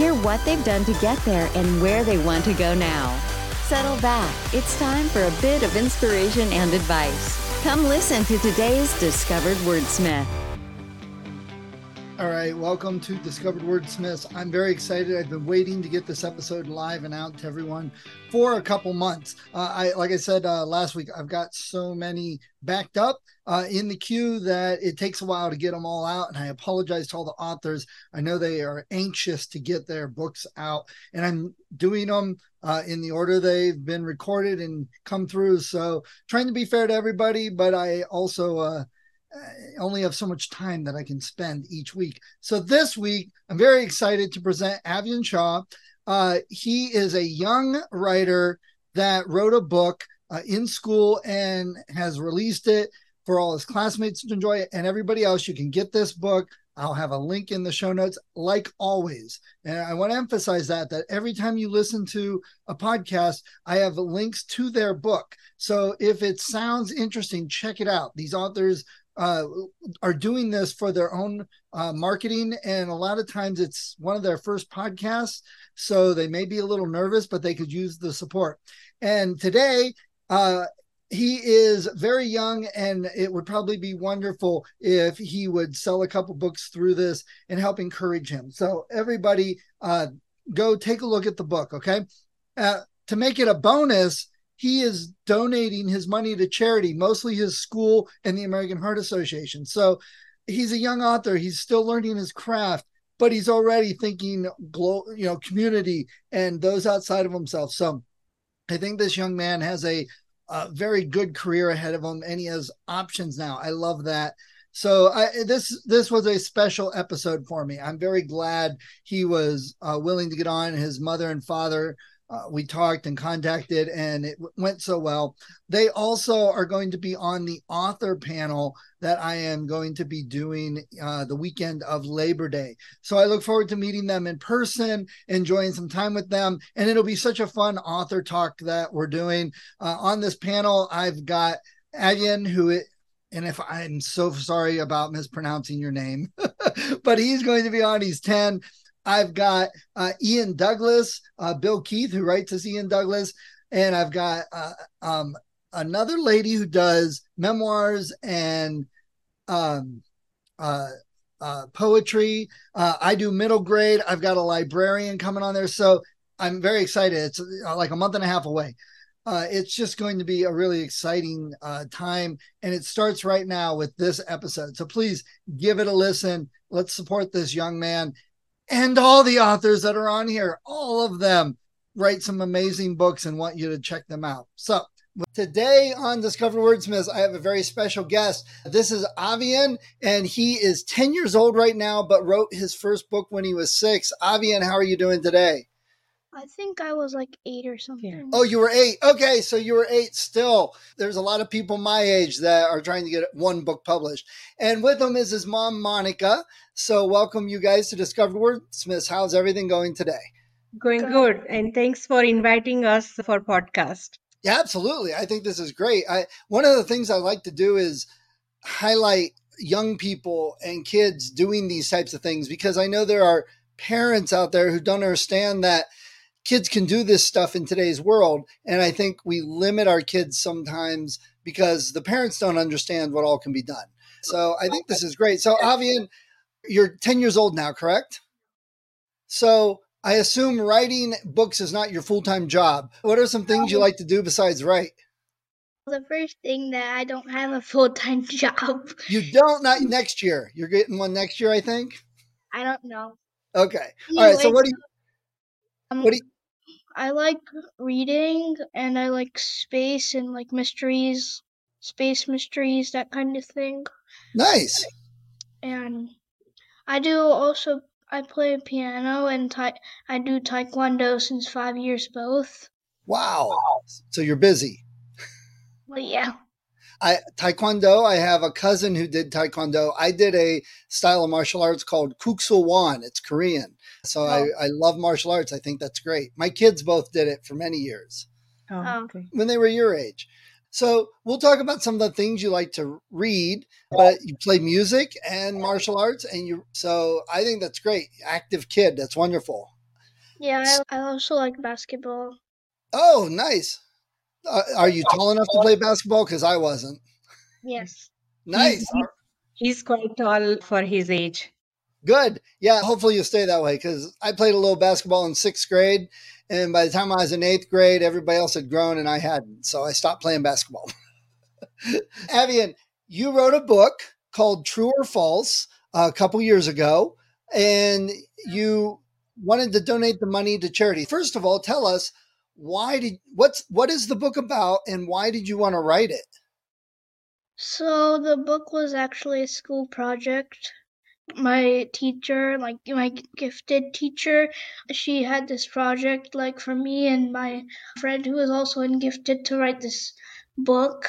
Hear what they've done to get there and where they want to go now. Settle back. It's time for a bit of inspiration and advice. Come listen to today's Discovered Wordsmith. All right, welcome to Discovered Wordsmiths. I'm very excited. I've been waiting to get this episode live and out to everyone for a couple months. Uh, I, like I said uh, last week, I've got so many backed up uh, in the queue that it takes a while to get them all out. And I apologize to all the authors. I know they are anxious to get their books out, and I'm doing them uh, in the order they've been recorded and come through. So trying to be fair to everybody, but I also uh, I only have so much time that I can spend each week. So this week, I'm very excited to present Avyan Shah. Uh, he is a young writer that wrote a book uh, in school and has released it for all his classmates to enjoy it and everybody else. You can get this book. I'll have a link in the show notes, like always. And I want to emphasize that that every time you listen to a podcast, I have links to their book. So if it sounds interesting, check it out. These authors uh, are doing this for their own uh, marketing. And a lot of times it's one of their first podcasts. So they may be a little nervous, but they could use the support. And today, uh, he is very young, and it would probably be wonderful if he would sell a couple books through this and help encourage him. So, everybody, uh, go take a look at the book, okay? Uh, to make it a bonus, he is donating his money to charity, mostly his school and the American Heart Association. So he's a young author. He's still learning his craft, but he's already thinking, global, you know, community and those outside of himself. So I think this young man has a, a very good career ahead of him, and he has options now. I love that. So I, this this was a special episode for me. I'm very glad he was uh, willing to get on. His mother and father uh, we talked and contacted and it went so well. They also are going to be on the author panel that I am going to be doing uh, the weekend of Labor Day. So I look forward to meeting them in person, enjoying some time with them. And it'll be such a fun author talk that we're doing. Uh, on this panel, I've got Avyan, who it, and if I'm so sorry about mispronouncing your name, but he's going to be on. He's 10. I've got uh, Ian Douglas, uh, Bill Keith, who writes as Ian Douglas, and I've got uh, um, another lady who does memoirs and um, uh, uh, poetry. Uh, I do middle grade. I've got a librarian coming on there, so I'm very excited. It's like a month and a half away. it's just going to be a really exciting time, and it starts right now with this episode. So please give it a listen. Let's support this young man and all the authors that are on here, all of them write some amazing books and want you to check them out. So, today on Discover Wordsmiths, I have a very special guest. This is Avyan, and he is 10 years old right now, but wrote his first book when he was six. Avyan, how are you doing today? I think I was like eight or something. Oh, you were eight. Okay, so you were eight still. There's a lot of people my age that are trying to get one book published. And with them is his mom, Monica. So, welcome you guys to Discover Wordsmiths. How's everything going today? Going good. And thanks for inviting us for podcast. Yeah, absolutely. I think this is great. I one of the things I like to do is highlight young people and kids doing these types of things because I know there are parents out there who don't understand that kids can do this stuff in today's world. And I think we limit our kids sometimes because the parents don't understand what all can be done. So I think this is great. So, Avyan, you're 10 years old now, correct? So I assume writing books is not your full time job. What are some things you like to do besides write? The first thing that I don't have a full time job. You don't not next year. You're getting one next year, I think. I don't know. Okay. All right. So what do you um, what do you, I like reading and I like space and like mysteries, space mysteries, that kind of thing. Nice. And I do also I play piano and ta- I do taekwondo since five years both. Wow. So you're busy. Well, yeah. I taekwondo. I have a cousin who did taekwondo. I did a style of martial arts called Kuk Sool Won. It's Korean. So oh. I, I love martial arts. I think that's great. My kids both did it for many years. Oh, oh. okay. When they were your age. So we'll talk about some of the things you like to read, but you play music and martial arts, and you. So I think that's great. Active kid. That's wonderful. Yeah, I, I also like basketball. Oh, nice. Uh, are you tall enough to play basketball? Because I wasn't. Yes. Nice. He's, he's quite tall for his age. Good. Yeah. Hopefully you'll stay that way because I played a little basketball in sixth grade. And by the time I was in eighth grade, everybody else had grown and I hadn't. So I stopped playing basketball. Avyan, you wrote a book called True or False uh, a couple years ago, and you wanted to donate the money to charity. First of all, tell us why did what's what is the book about and why did you want to write it? So the book was actually a school project. My teacher, like my gifted teacher, she had this project like for me and my friend who was also in gifted to write this book.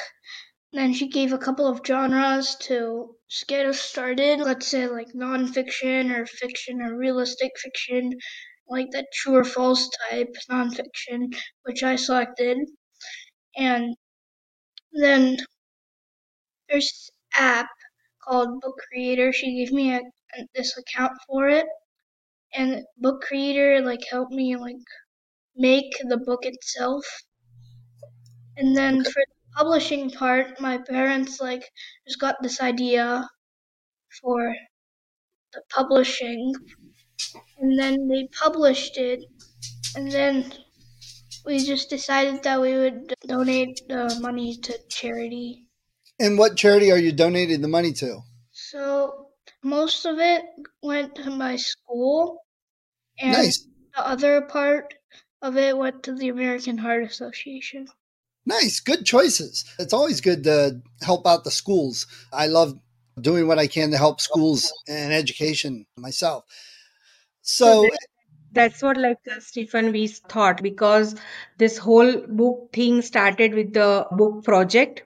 Then she gave a couple of genres to get us started. Let's say like nonfiction or fiction or realistic fiction like the true or false type nonfiction, which I selected. And then there's app called Book Creator. She gave me a, this account for it, and Book Creator like helped me like make the book itself. And then for the publishing part, my parents like just got this idea for the publishing and then they published it, and then we just decided that we would donate the money to charity. And what charity are you donating the money to? So most of it went to my school, and nice. the other part of it went to the American Heart Association. Nice, good choices. It's always good to help out the schools. I love doing what I can to help schools and education myself. So, so that's what like uh, Stephen Weiss thought because this whole book thing started with the book project.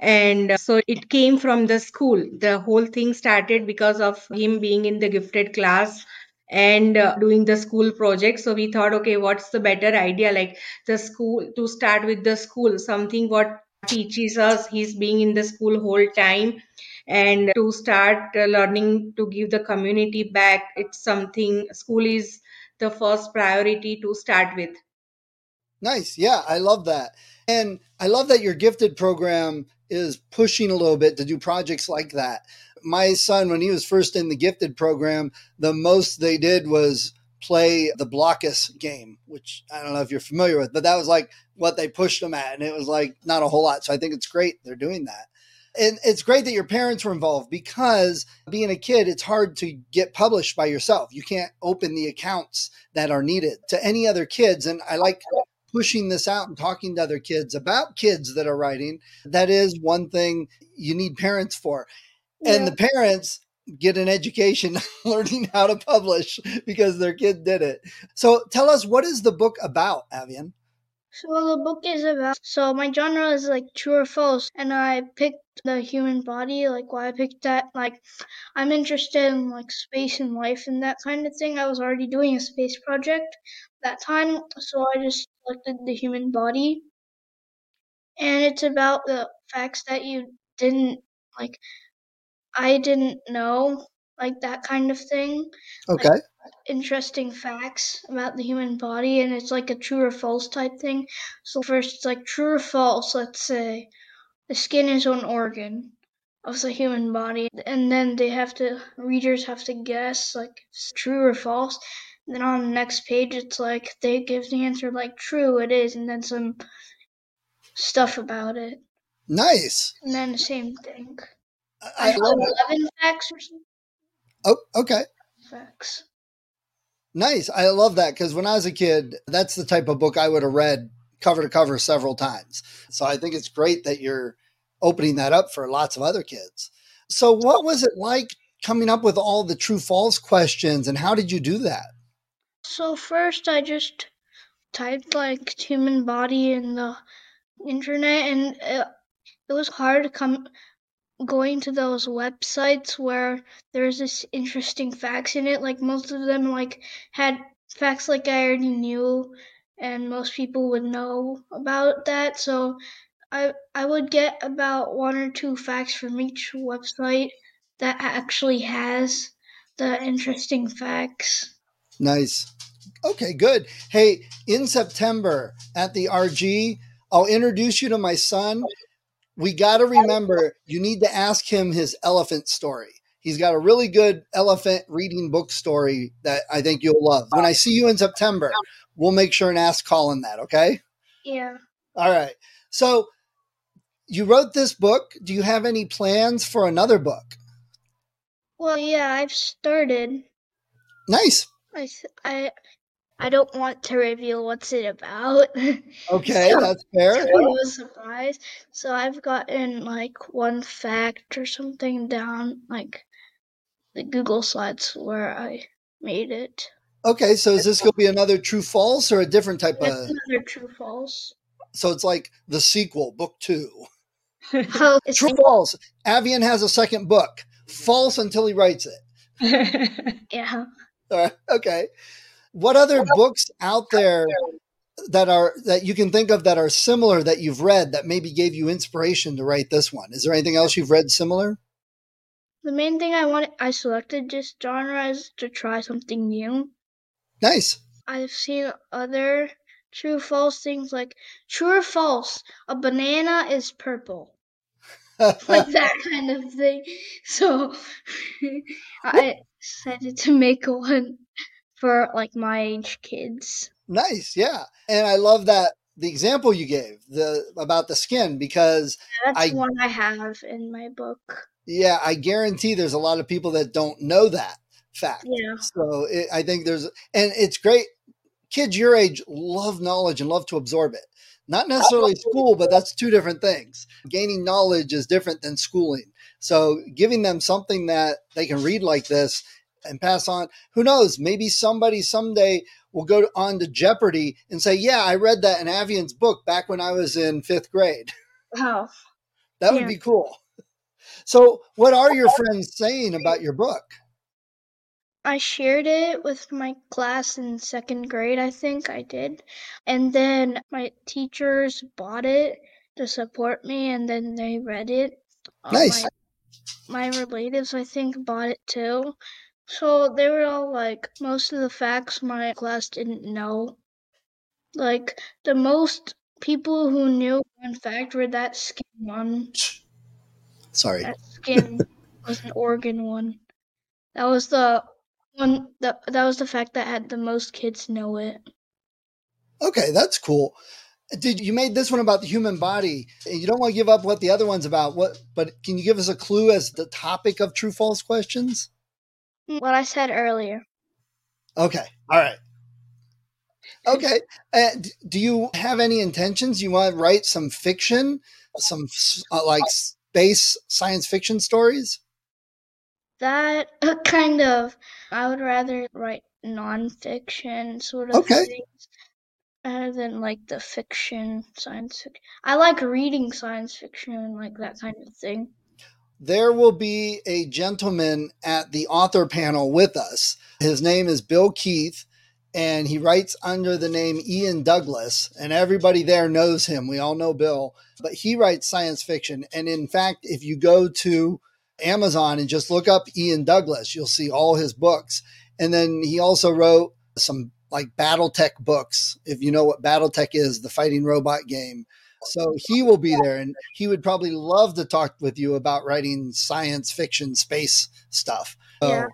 And so it came from the school. The whole thing started because of him being in the gifted class and uh, doing the school project. So we thought okay what's the better idea? Like the school to start with the school something what teaches us. He's being in the school whole time. And to start uh, learning to give the community back it's something school is the first priority to start with. Nice. Yeah i love that and i love that your gifted program is pushing a little bit to do projects like that my son when he was first in the gifted program the most they did was play the Blokus game, which I don't know if you're familiar with, but that was like what they pushed them at. And it was like not a whole lot. So I think it's great they're doing that. And it's great that your parents were involved because being a kid, it's hard to get published by yourself. You can't open the accounts that are needed to any other kids. And I like pushing this out and talking to other kids about kids that are writing. That is one thing you need parents for. Yeah. And the parents get an education learning how to publish because their kid did it. So tell us what is the book about, Avyan? So the book is about so my genre is like true or false and I picked the human body, like why I picked that like I'm interested in like space and life and that kind of thing. I was already doing a space project that time, so I just selected the human body. And it's about the facts that you didn't like I didn't know, like that kind of thing. Okay. Like, interesting facts about the human body, and it's like a true or false type thing. So, first, it's like true or false, let's say the skin is an organ of the human body, and then they have to, readers have to guess, like, true or false. And then on the next page, it's like they give the answer like true, it is, and then some stuff about it. Nice. And then the same thing. I, I love 11 facts or something. Oh, okay. Facts. Nice. I love that because when I was a kid, that's the type of book I would have read cover to cover several times. So I think it's great that you're opening that up for lots of other kids. So, what was it like coming up with all the true false questions and how did you do that? So first I just typed like human body in the internet and it, it was hard to come going to those websites where there's this interesting facts in it like most of them like had facts like I already knew and most people would know about that so I I would get about one or two facts from each website that actually has the interesting facts. Nice. Okay, good. Hey, in September at the RG, I'll introduce you to my son. We got to remember you need to ask him his elephant story. He's got a really good elephant reading book story that I think you'll love. When I see you in September, we'll make sure and ask Colin that, okay? Yeah. All right. So you wrote this book. Do you have any plans for another book? Well, yeah, I've started. Nice. I I I don't want to reveal what's it about. Okay, so, that's fair. It's kind of a surprise. So I've gotten like one fact or something down, like the Google Slides where I made it. Okay, so is this going to be another true false or a different type That's of? another true false. So it's like the sequel, book two. How it's True false. Avyan has a second book. False until he writes it. yeah. All right, okay. What other books out there that are that you can think of that are similar that you've read that maybe gave you inspiration to write this one? Is there anything else you've read similar? The main thing I wanted, I selected this genre is to try something new. Nice. I've seen other true false things like true or false, a banana is purple. Like that kind of thing. So I decided to make one for like my age kids. Nice, yeah. And I love that the example you gave the about the skin because That's I- one I have in my book. yeah, I guarantee there's a lot of people that don't know that fact. Yeah. So it, I think there's and it's great. Kids your age love knowledge and love to absorb it. Not necessarily school, but that's two different things. Gaining knowledge is different than schooling. So giving them something that they can read like this and pass on. Who knows? Maybe somebody someday will go on to Jeopardy and say, "Yeah, I read that in Avyan's book back when I was in fifth grade." Oh, That would Yeah. be cool. So, what are your friends saying about your book? I shared it with my class in second grade, I think I did. And then my teachers bought it to support me, and then they read it. Uh, Nice. My, my relatives, I think, bought it too. So they were all like, most of the facts my class didn't know. Like, the most people who knew one fact were that skin one. Sorry. That skin was an organ one. That was the one that that was the fact that had the most kids know it. Okay, that's cool. Did you made this one about the human body? You don't want to give up what the other one's about. What? But can you give us a clue as the topic of true false questions? What I said earlier. Okay. All right. Okay. And do you have any intentions? You want to write some fiction, some uh, like space science fiction stories? That kind of I would rather write nonfiction sort of Okay. things rather than like the fiction science fiction. I like reading science fiction and like that kind of thing. there will be a gentleman at the author panel with us. His name is Bill Keith, and he writes under the name Ian Douglas, and everybody there knows him. We all know Bill, but he writes science fiction. And in fact, if you go to Amazon and just look up Ian Douglas, you'll see all his books. And then he also wrote some like Battletech books, if you know what Battletech is, the fighting robot game. So he will be there and he would probably love to talk with you about writing science fiction space stuff. So, Yeah.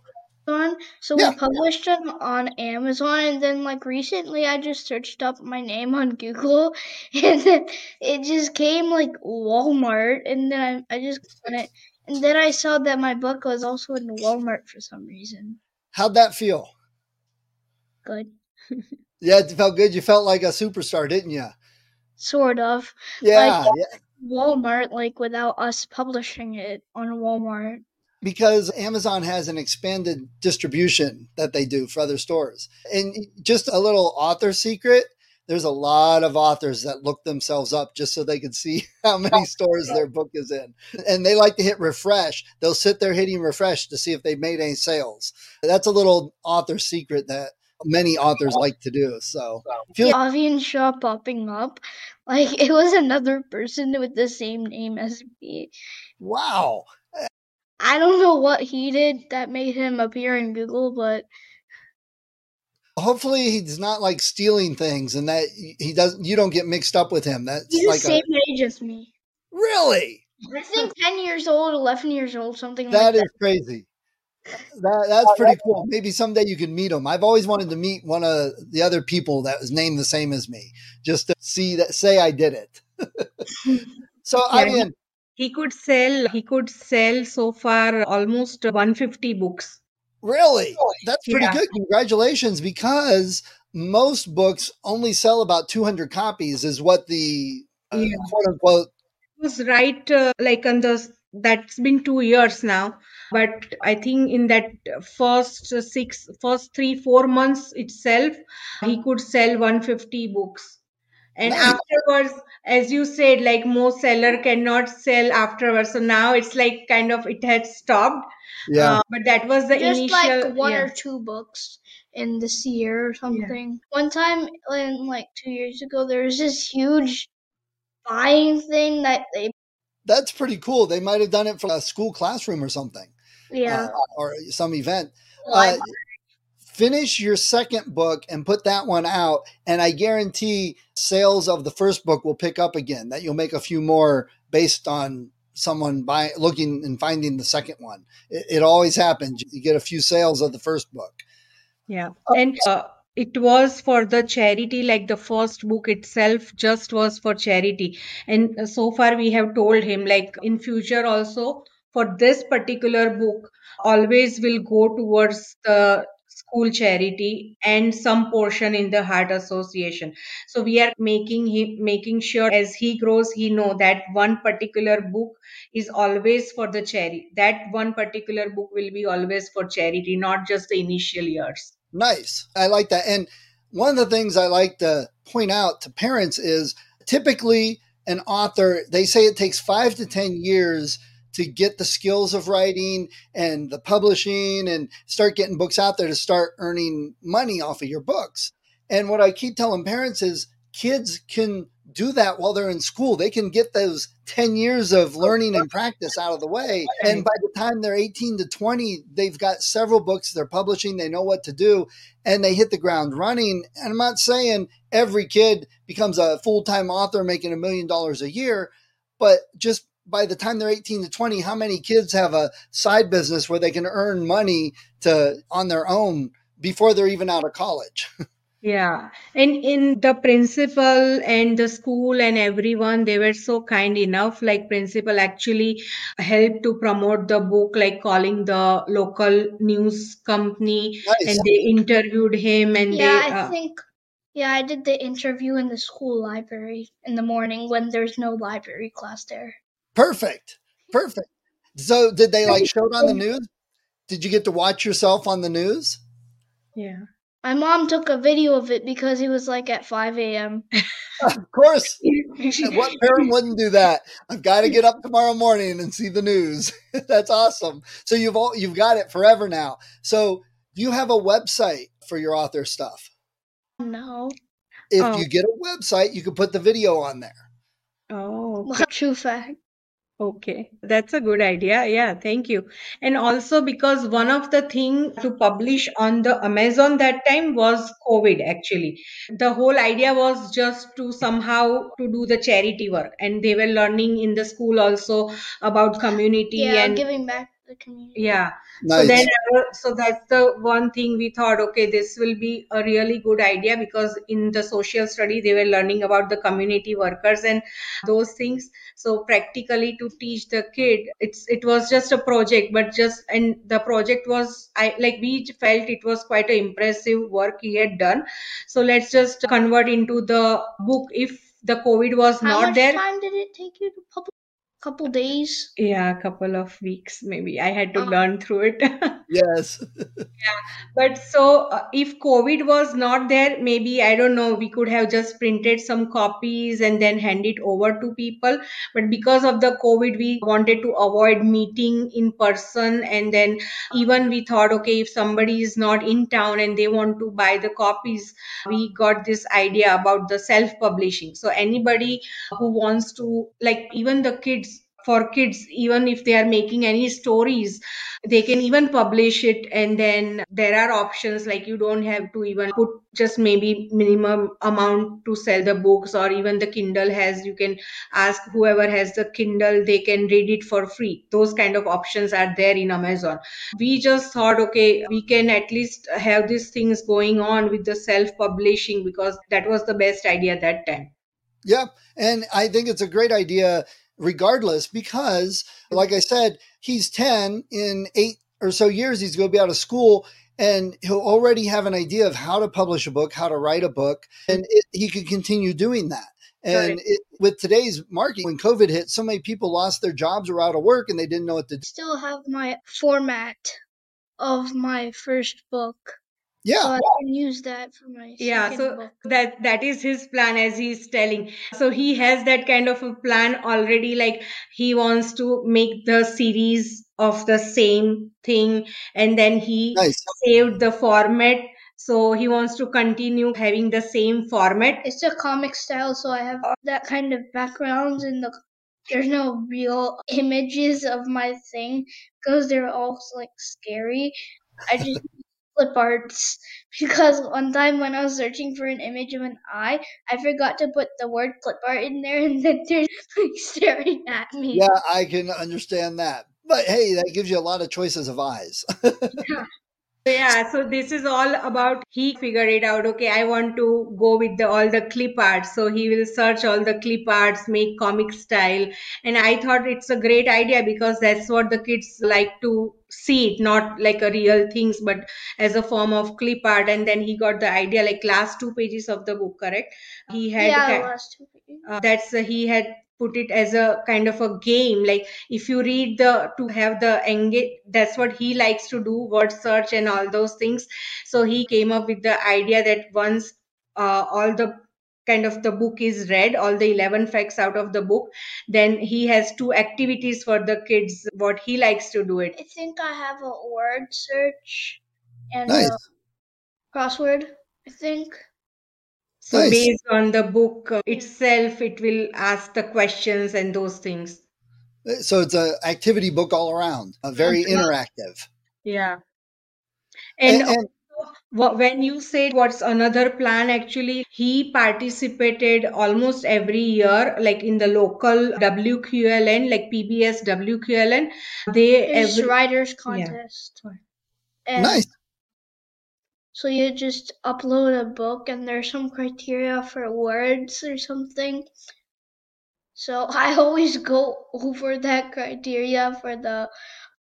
So Yeah. we published them on Amazon, and then like recently, I just searched up my name on Google, and then it just came like Walmart, and then I, I just it, and then I saw that my book was also in Walmart for some reason. how'd that feel? Good, Yeah, it felt good. You felt like a superstar, didn't you? sort of. Yeah, yeah. Walmart, like without us publishing it on Walmart. because Amazon has an expanded distribution that they do for other stores. And just a little author secret there's a lot of authors that look themselves up just so they can see how many oh, stores their book is in. And they like to hit refresh. They'll sit there hitting refresh to see if they've made any sales. That's a little author secret that many authors like to do. So, feel- Avyan Shah popping up, like it was another person with the same name as me. Wow. I don't know what he did that made him appear in Google, but hopefully he's not like stealing things and that he doesn't you don't get mixed up with him. That's he's like the same a, age as me. Really? I think 10 years old 11 years old something that like is crazy. That, that's oh, pretty cool. Maybe someday you can meet him. I've always wanted to meet one of the other people that was named the same as me just to see that say i did it. So yeah, i mean he could sell he could sell so far almost 150 books Really? That's pretty yeah. good. Congratulations, because most books only sell about 200 copies, is what the uh, yeah. quote unquote. was right, uh, like on the that's been two years now. But I think in that first six, first three, four months itself, he could sell 150 books. And nice. afterwards, as you said, like most seller cannot sell afterwards. So now it's like kind of it has stopped yeah. Uh, but that was the Just initial. like one yeah. or two books in this year or something. Yeah. One time, in like two years ago, there was this huge buying thing that they. That's pretty cool. They might have done it for a school classroom or something. Yeah. Uh, or some event. Uh, finish your second book and put that one out and i guarantee sales of the first book will pick up again that you'll make a few more based on someone buying, looking and finding the second one. It, it, always happens. You get a few sales of the first book. Yeah, and uh, it was for the charity. Like the first book itself, just was for charity. And uh, so far, we have told him like in future also for this particular book, always will go towards the school charity and some portion in the heart association. So we are making him making sure as he grows he know that one particular book is always for the charity. That one particular book will be always for charity not just the initial years. Nice. I like that. And one of the things i like to point out to parents is typically an author they say it takes 5 to 10 years to get the skills of writing and the publishing and start getting books out there to start earning money off of your books. And what I keep telling parents is kids can do that while they're in school. They can get those 10 years of learning and practice out of the way. And by the time they're 18 to 20, they've got several books they're publishing, they know what to do, and they hit the ground running. And I'm not saying every kid becomes a full time author making a million dollars a year, but just by the time they're 18 to 20 how many kids have a side business where they can earn money to on their own before they're even out of college yeah and in the principal and the school and everyone they were so kind enough like principal actually helped to promote the book like calling the local news company nice. and they interviewed him and yeah, they uh, i think yeah, I did the interview in the school library in the morning when there's no library class there. Perfect. Perfect. So did they like show it on the news? Did you get to watch yourself on the news? Yeah. My mom took a video of it because it was like at 5 a.m. of course. what parent wouldn't do that? I've got to get up tomorrow morning and see the news. That's awesome. So you've all, you've got it forever now. So do you have a website for your author stuff? No. If oh. you get a website, you can put the video on there. Oh, true fact. Okay, that's a good idea. Yeah, thank you. And also because one of the thing to publish on the Amazon that time was COVID actually. The whole idea was just to somehow to do the charity work and they were learning in the school also about community yeah, and giving back the community. Yeah. Nice. So then uh, so that's the one thing we thought okay this will be a really good idea because in the social study they were learning about the community workers and those things so practically to teach the kid it's it was just a project but just and the project was i like we felt it was quite an impressive work he had done so let's just convert into the book if the covid was How not much there time did it take you to publish couple days. Yeah, a couple of weeks maybe. I had to uh, learn through it. yes. yeah. But so uh, if COVID was not there, maybe I don't know, we could have just printed some copies and then hand it over to people. But because of the COVID, we wanted to avoid meeting in person. And then even we thought, okay, if somebody is not in town and they want to buy the copies, we got this idea about the self publishing. So anybody who wants to, like, even the kids for kids even if they are making any stories they can even publish it. And then there are options like you don't have to even put just maybe minimum amount to sell the books or even the kindle has you can ask whoever has the kindle they can read it for free. Those kind of options are there in amazon. We just thought okay we can at least have these things going on with the self publishing because that was the best idea that time. Yeah and i think it's a great idea regardless because like i said he's 10 in eight or so years he's going to be out of school and he'll already have an idea of how to publish a book how to write a book and it, he could continue doing that. And it, with today's market when covid hit so many people lost their jobs or out of work and they didn't know what to do. Still have my format of my first book yeah. So i can use that for my yeah so book. that that is his plan as he's telling. So he has that kind of a plan already like he wants to make the series of the same thing and then he nice. saved the format. So he wants to continue having the same format. It's a comic style so i have uh, that kind of backgrounds in the there's no real images of my thing because they're all like scary. I just clip arts because one time when I was searching for an image of an eye, I forgot to put the word clip art in there and then they're like staring at me. Yeah, I can understand that. But hey, that gives you a lot of choices of eyes. yeah. Yeah, so this is all about he figured it out. Okay, I want to go with the all the clip art. So he will search all the clip arts, make comic style. And I thought it's a great idea because that's what the kids like to see it, not like a real things, but as a form of clip art. And then he got the idea like last two pages of the book, correct? He had yeah, last two pages. Uh, that's uh, he had put it as a kind of a game. Like if you read the to have the engage that's what he likes to do word search and all those things. So he came up with the idea that once uh, all the kind of the book is read all the 11 facts out of the book then he has two activities for the kids what he likes to do it. I think i have a word search and nice. a crossword i think so nice. based on the book uh, itself, it will ask the questions and those things. Uh, so it's an activity book all around, a very interactive. Yeah. And, and, and when you said what's another plan, actually, he participated almost every year, like in the local WQLN, like PBS WQLN. They every writers contest. Yeah. nice. So you just upload a book and there's some criteria for words or something. So I always go over that criteria for the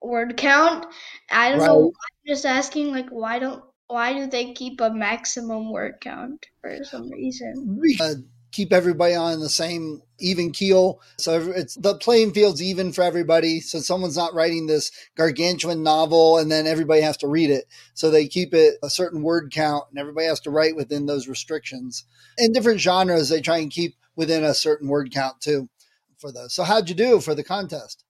word count. I don't right. know. I'm just asking like why don't why do they keep a maximum word count for some reason? Uh, keep everybody on the same even keel. So it's the playing field's even for everybody. So someone's not writing this gargantuan novel and then everybody has to read it. So they keep it a certain word count and everybody has to write within those restrictions. In different genres, they try and keep within a certain word count too for those. So how'd you do for the contest?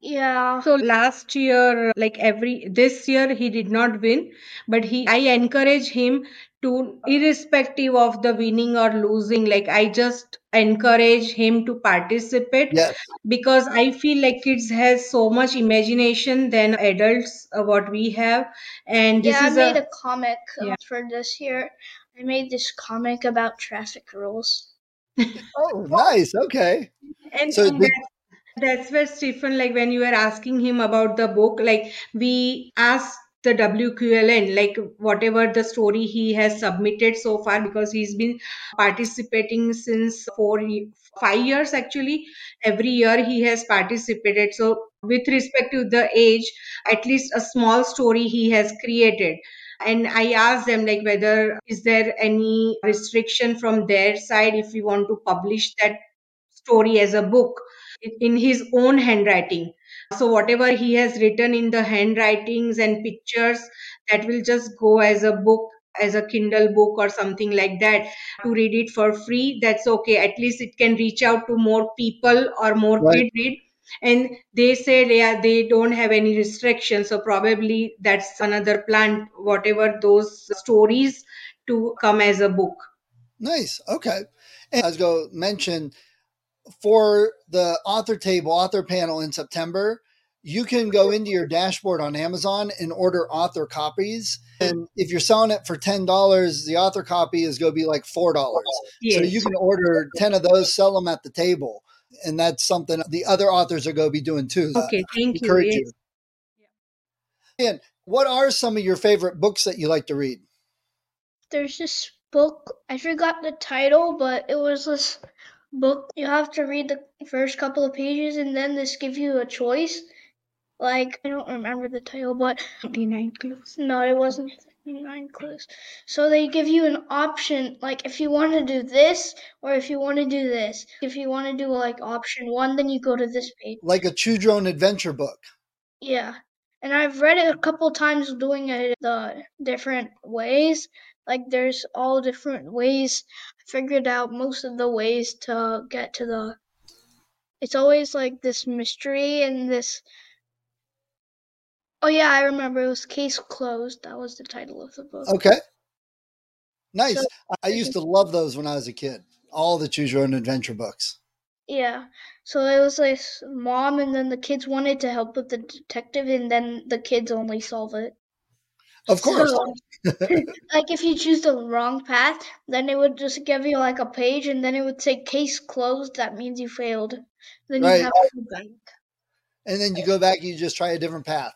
Yeah. So last year, like every this year, he did not win, but he I encourage him to irrespective of the winning or losing like i just encourage him to participate yes. because i feel like kids has so much imagination than adults uh, what we have and yeah i made a, a comic uh, yeah. for this year i made this comic about traffic rules oh nice okay and, so and that's where Stephen, like when you were asking him about the book, like we asked the WQLN, like whatever the story he has submitted so far, because he's been participating since four, five years actually. Every year he has participated. So, with respect to the age, at least a small story he has created. And I asked them like whether is there any restriction from their side if we want to publish that story as a book in his own handwriting. So whatever he has written in the handwritings and pictures, that will just go as a book as a kindle book or something like that to read it for free that's okay at least it can reach out to more people or more Right. kids read and they said yeah they don't have any restrictions so probably that's another plan whatever those stories to come as a book Nice. Okay. And I was going to mention for the author table, author panel in September, you can go into your dashboard on Amazon and order author copies. And if you're selling it for $10, the author copy is going to be like $4. So you can order 10 of those, sell them at the table. And that's something the other authors are going to be doing too. Okay thank you yes. you. And what are some of your favorite books that you like to read? There's this book, I forgot the title, but it was this book. You have to read the first couple of pages and then this gives you a choice. Like, I don't remember the title, but 29 clues no, it wasn't 39 clues. So they give you an option, like if you want to do this or if you want to do this. If you want to do like option one, then you go to this page. Like a choose your own adventure book. Yeah. And I've read it a couple times doing it the different ways. Like there's all different ways. Figured out most of the ways to get to the it's always like this mystery and this Oh yeah, I remember it was Case Closed. That was the title of the book. Okay. Nice. So- I used to love those when I was a kid. All the choose your own adventure books. Yeah. So it was like mom and then the kids wanted to help with the detective and then the kids only solve it. Of course. So, like if you choose the wrong path, then it would just give you like a page, and then it would say "case closed." That means you failed. Then Right. you have to go back. And then you go back you just try a different path.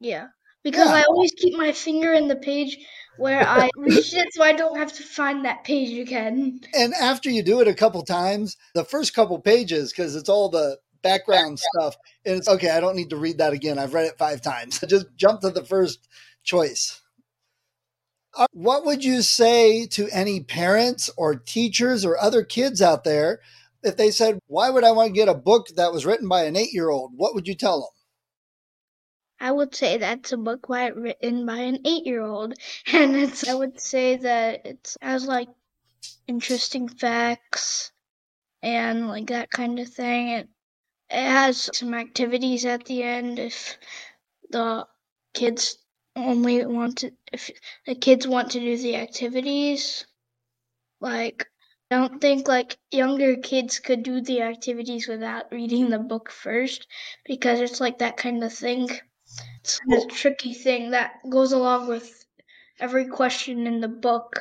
Yeah, because Yeah. I always keep my finger in the page where I reached it, so I don't have to find that page again. And after you do it a couple times, the first couple pages, because it's all the background stuff, and it's okay, I don't need to read that again. I've read it five times. I Just jump to the first choice. Uh, What would you say to any parents or teachers or other kids out there if they said, Why would I want to get a book that was written by an eight year old? What would you tell them? I would say that's a book written by an eight-year-old, and it's. I would say that it has like interesting facts and like that kind of thing. It it has some activities at the end if the kids only want to if the kids want to do the activities. Like I don't think like younger kids could do the activities without reading the book first because it's like that kind of thing. It's a tricky thing that goes along with every question in the book.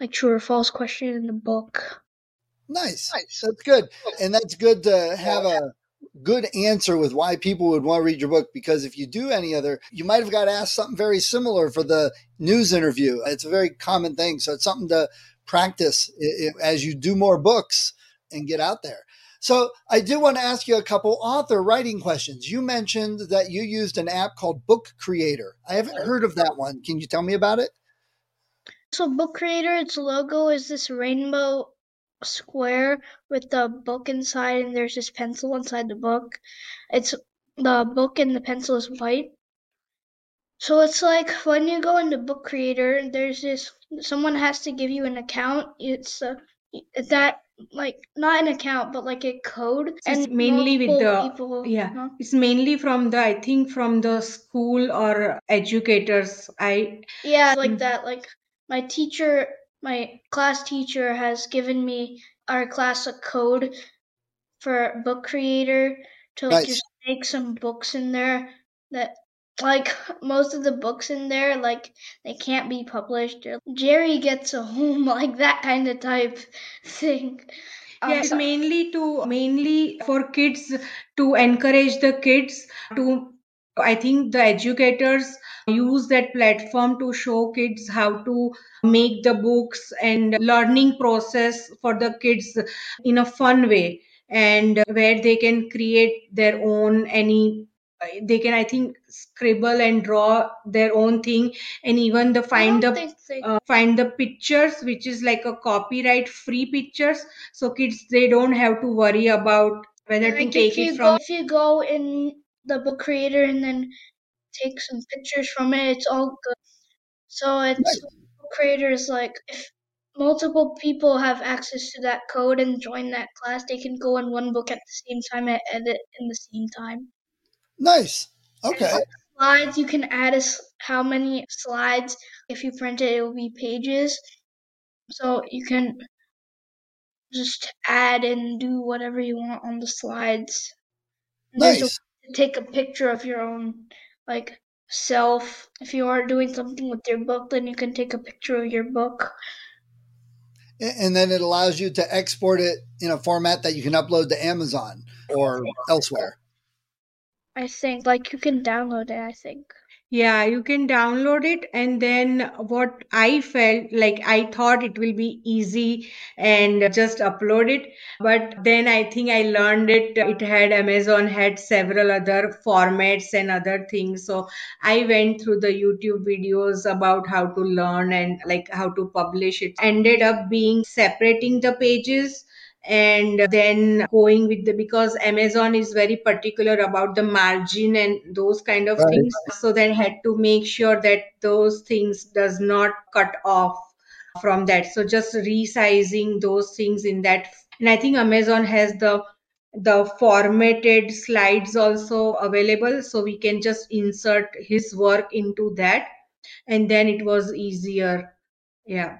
Like true or false question in the book. Nice. nice. That's good. And that's good to have a good answer with why people would want to read your book because if you do any other, you might have got asked something very similar for the news interview. It's a very common thing. So it's something to practice as you do more books and get out there. So I do want to ask you a couple author writing questions. You mentioned that you used an app called Book Creator. I haven't heard of that one. Can you tell me about it? So book creator, its logo is this rainbow square with the book inside and there's this pencil inside the book. It's the book and the pencil is white. So it's like when you go into book creator, there's this someone has to give you an account. It's uh, that like not an account but like a code It's mainly with the- people, yeah. it's mainly from the i think from the school or educators i Yeah, like Mm. that. Like my teacher, my class teacher has given me our class a code for book creator to like Nice. just make some books in there that like most of the books in there like they can't be published. Jerry gets a home like that kind of type thing. Um, yeah mainly to mainly for kids to encourage the kids to i think the educators use that platform to show kids how to make the books and learning process for the kids in a fun way and where they can create their own any they can i think scribble and draw their own thing and even the find the uh, find the pictures which is like a copyright free pictures. So kids they don't have to worry about whether like to take it from if you go in the book creator and then take some pictures from it, it's all good. So it's Nice. book creators like if multiple people have access to that code and join that class, they can go in one book at the same time and edit in the same time. Nice. Okay. Slides, you can add as how many slides. If you print it, it will be pages. So you can just add and do whatever you want on the slides. And There's a Nice. way to take a picture of your own like self. If you are doing something with your book, then you can take a picture of your book. And then it allows you to export it in a format that you can upload to Amazon or elsewhere. I think like you can download it. I think. Yeah, you can download it. And then what I felt like I thought it will be easy and just upload it. But then I think I learned it. It had Amazon had several other formats and other things. So I went through the YouTube videos about how to learn and like how to publish it. Ended up being separating the pages and then going with the because amazon is very particular about the margin and those kind of Right. things. so then had to make sure that those things does not cut off from that. So just resizing those things in that. And i think amazon has the the formatted slides also available so we can just insert his work into that. And then it was easier. Yeah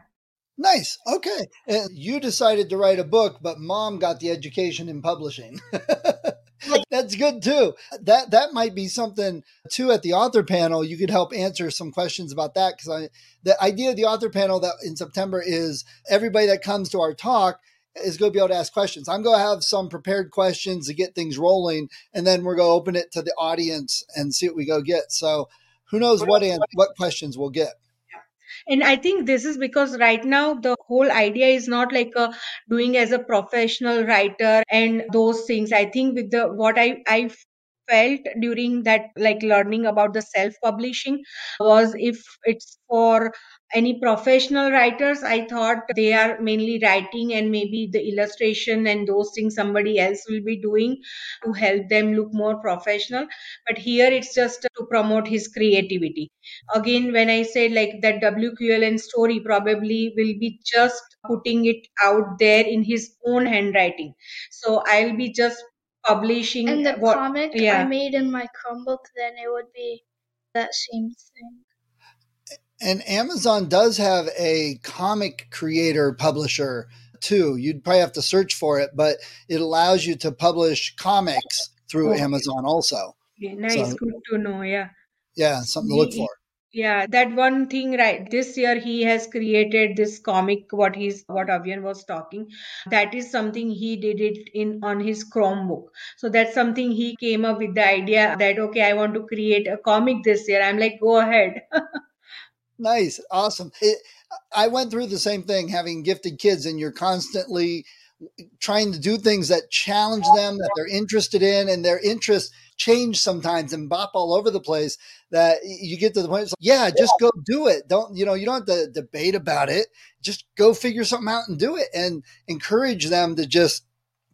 Nice. Okay. And you decided to write a book, but mom got the education in publishing. That's good too. That that might be something too at the author panel. You could help answer some questions about that because I the idea of the author panel that in September is everybody that comes to our talk is going to be able to ask questions. I'm going to have some prepared questions to get things rolling, and then we're going to open it to the audience and see what we go get. So who knows what an, what questions we'll get. And i think this is because right now the whole idea is not like a doing as a professional writer and those things. I think with the what i i felt during that like learning about the self publishing was if it's for any professional writers i thought they are mainly writing and maybe the illustration and those things somebody else will be doing to help them look more professional. But here it's just to promote his creativity. Again when i said like that wqln story probably will be just putting it out there in his own handwriting. So i'll be just publishing And the what comic I made in my Chromebook, then it would be that same thing. And Amazon does have a comic creator publisher too. You'd probably have to search for it, but it allows you to publish comics through Okay. Amazon also. Okay, nice So- good to know yeah Yeah, something to look for. Yeah that one thing right this year he has created this comic what he's what Avyan was talking. That is something he did it in on his chromebook. So that's something he came up with the idea that okay i want to create a comic this year. I'm like go ahead. Nice, awesome. It, I went through the same thing having gifted kids, and you're constantly trying to do things that challenge them, that they're interested in, and their interests change sometimes and bop all over the place. That you get to the point, like, yeah, just go do it. Don't you know? You don't have to debate about it. Just go figure something out and do it, and encourage them to just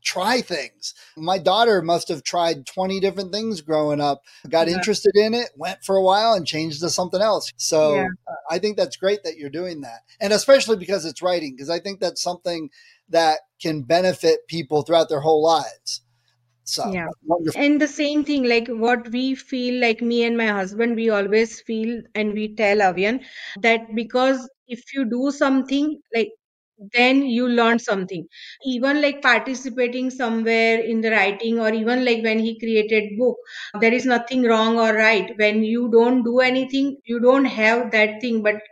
try things. My daughter must have tried 20 different things growing up, got Yeah. interested in it, went for a while and changed to something else. So Yeah. uh, I think that's great that you're doing that. And especially because it's writing, because I think that's something that can benefit people throughout their whole lives. So Yeah. wonderful. And the same thing, like what we feel, like me and my husband, we always feel and we tell Avyan that because if you do something, like then you learn something. Even like participating somewhere in the writing, or even like when he created book, there is nothing wrong or right. When you don't do anything, you don't have that thing. But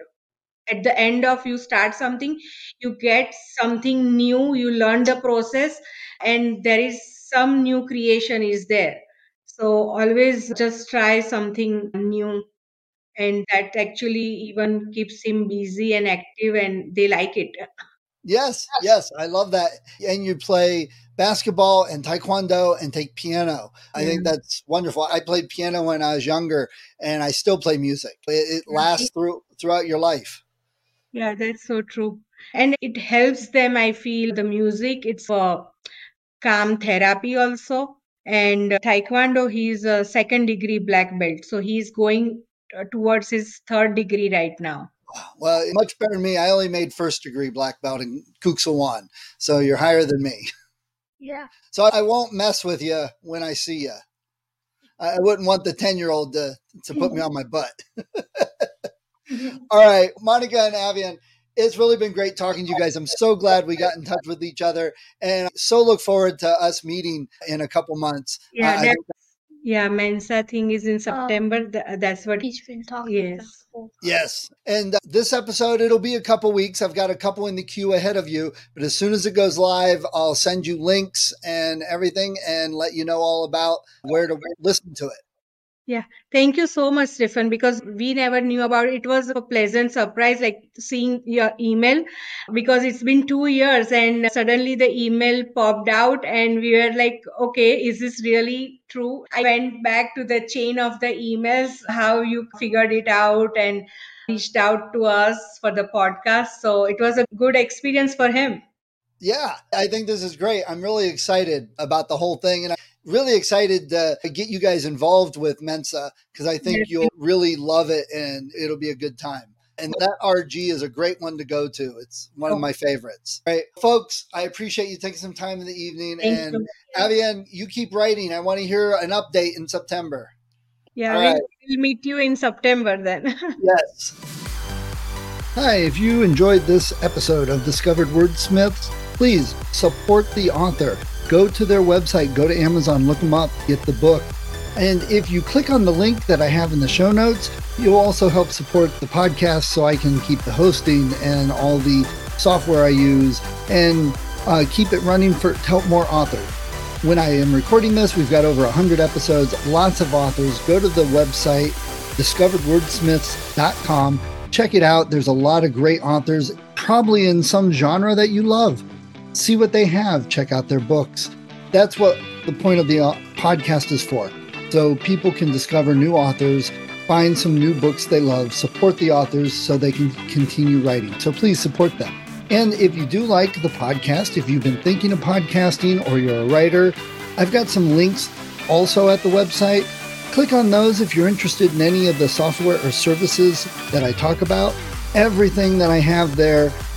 at the end of you start something, you get something new. You learn the process, and there is some new creation is there so always just try something new and that actually even keeps him busy and active and they like it Yes, yes, I love that. And you play basketball and taekwondo and take piano. I think mm-hmm. that's wonderful. I played piano when I was younger, and I still play music. It, it lasts through throughout your life. Yeah that's so true and it helps them i feel the music it's uh, calm therapy also. And Taekwondo, he's a second degree black belt. So he's going uh, towards his third degree right now. Well, much better than me. I only made first degree black belt in Kuk Sool So you're higher than me. Yeah. So I won't mess with you when I see you. I wouldn't want the 10 year old to, to put me on my butt. All right, Monica and Avyan, it's really been great talking to you guys. I'm so glad we got in touch with each other and so look forward to us meeting in a couple months. Yeah, uh, that, yeah, Mensa thing is in September. Um, that's what he's been talking yes. about. Yes. And uh, this episode, it'll be a couple weeks. I've got a couple in the queue ahead of you. But as soon as it goes live, I'll send you links and everything and let you know all about where to listen to it. Yeah, thank you so much, Stefan, because we never knew about it. It was a pleasant surprise, like seeing your email, because it's been two years and suddenly the email popped out, and we were like, okay, is this really true? I went back to the chain of the emails, how you figured it out and reached out to us for the podcast. So it was a good experience for him. Yeah, I think this is great. I'm really excited about the whole thing. And really excited to get you guys involved with Mensa because I think you'll really love it and it'll be a good time. And that RG is a great one to go to. It's one of oh. my favorites. All right, folks, I appreciate you taking some time in the evening. Thank and you. Avyan, you keep writing. I want to hear an update in September. Yeah, All we'll, right. we'll meet you in September then. Yes. Hi, if you enjoyed this episode of Discovered Wordsmiths, please support the author. Go to their website, go to Amazon, look them up, get the book. And if you click on the link that I have in the show notes, you'll also help support the podcast so I can keep the hosting and all the software I use and uh, keep it running for to help more authors. When I am recording this, we've got over 100 episodes, lots of authors. Go to the website, discoveredwordsmiths.com. Check it out. There's a lot of great authors, probably in some genre that you love. See what they have, check out their books. That's what the point of the uh, podcast is for. So people can discover new authors, find some new books they love, support the authors so they can continue writing. So please support them. And if you do like the podcast, if you've been thinking of podcasting or you're a writer, I've got some links also at the website. Click on those if you're interested in any of the software or services that I talk about. Everything that I have there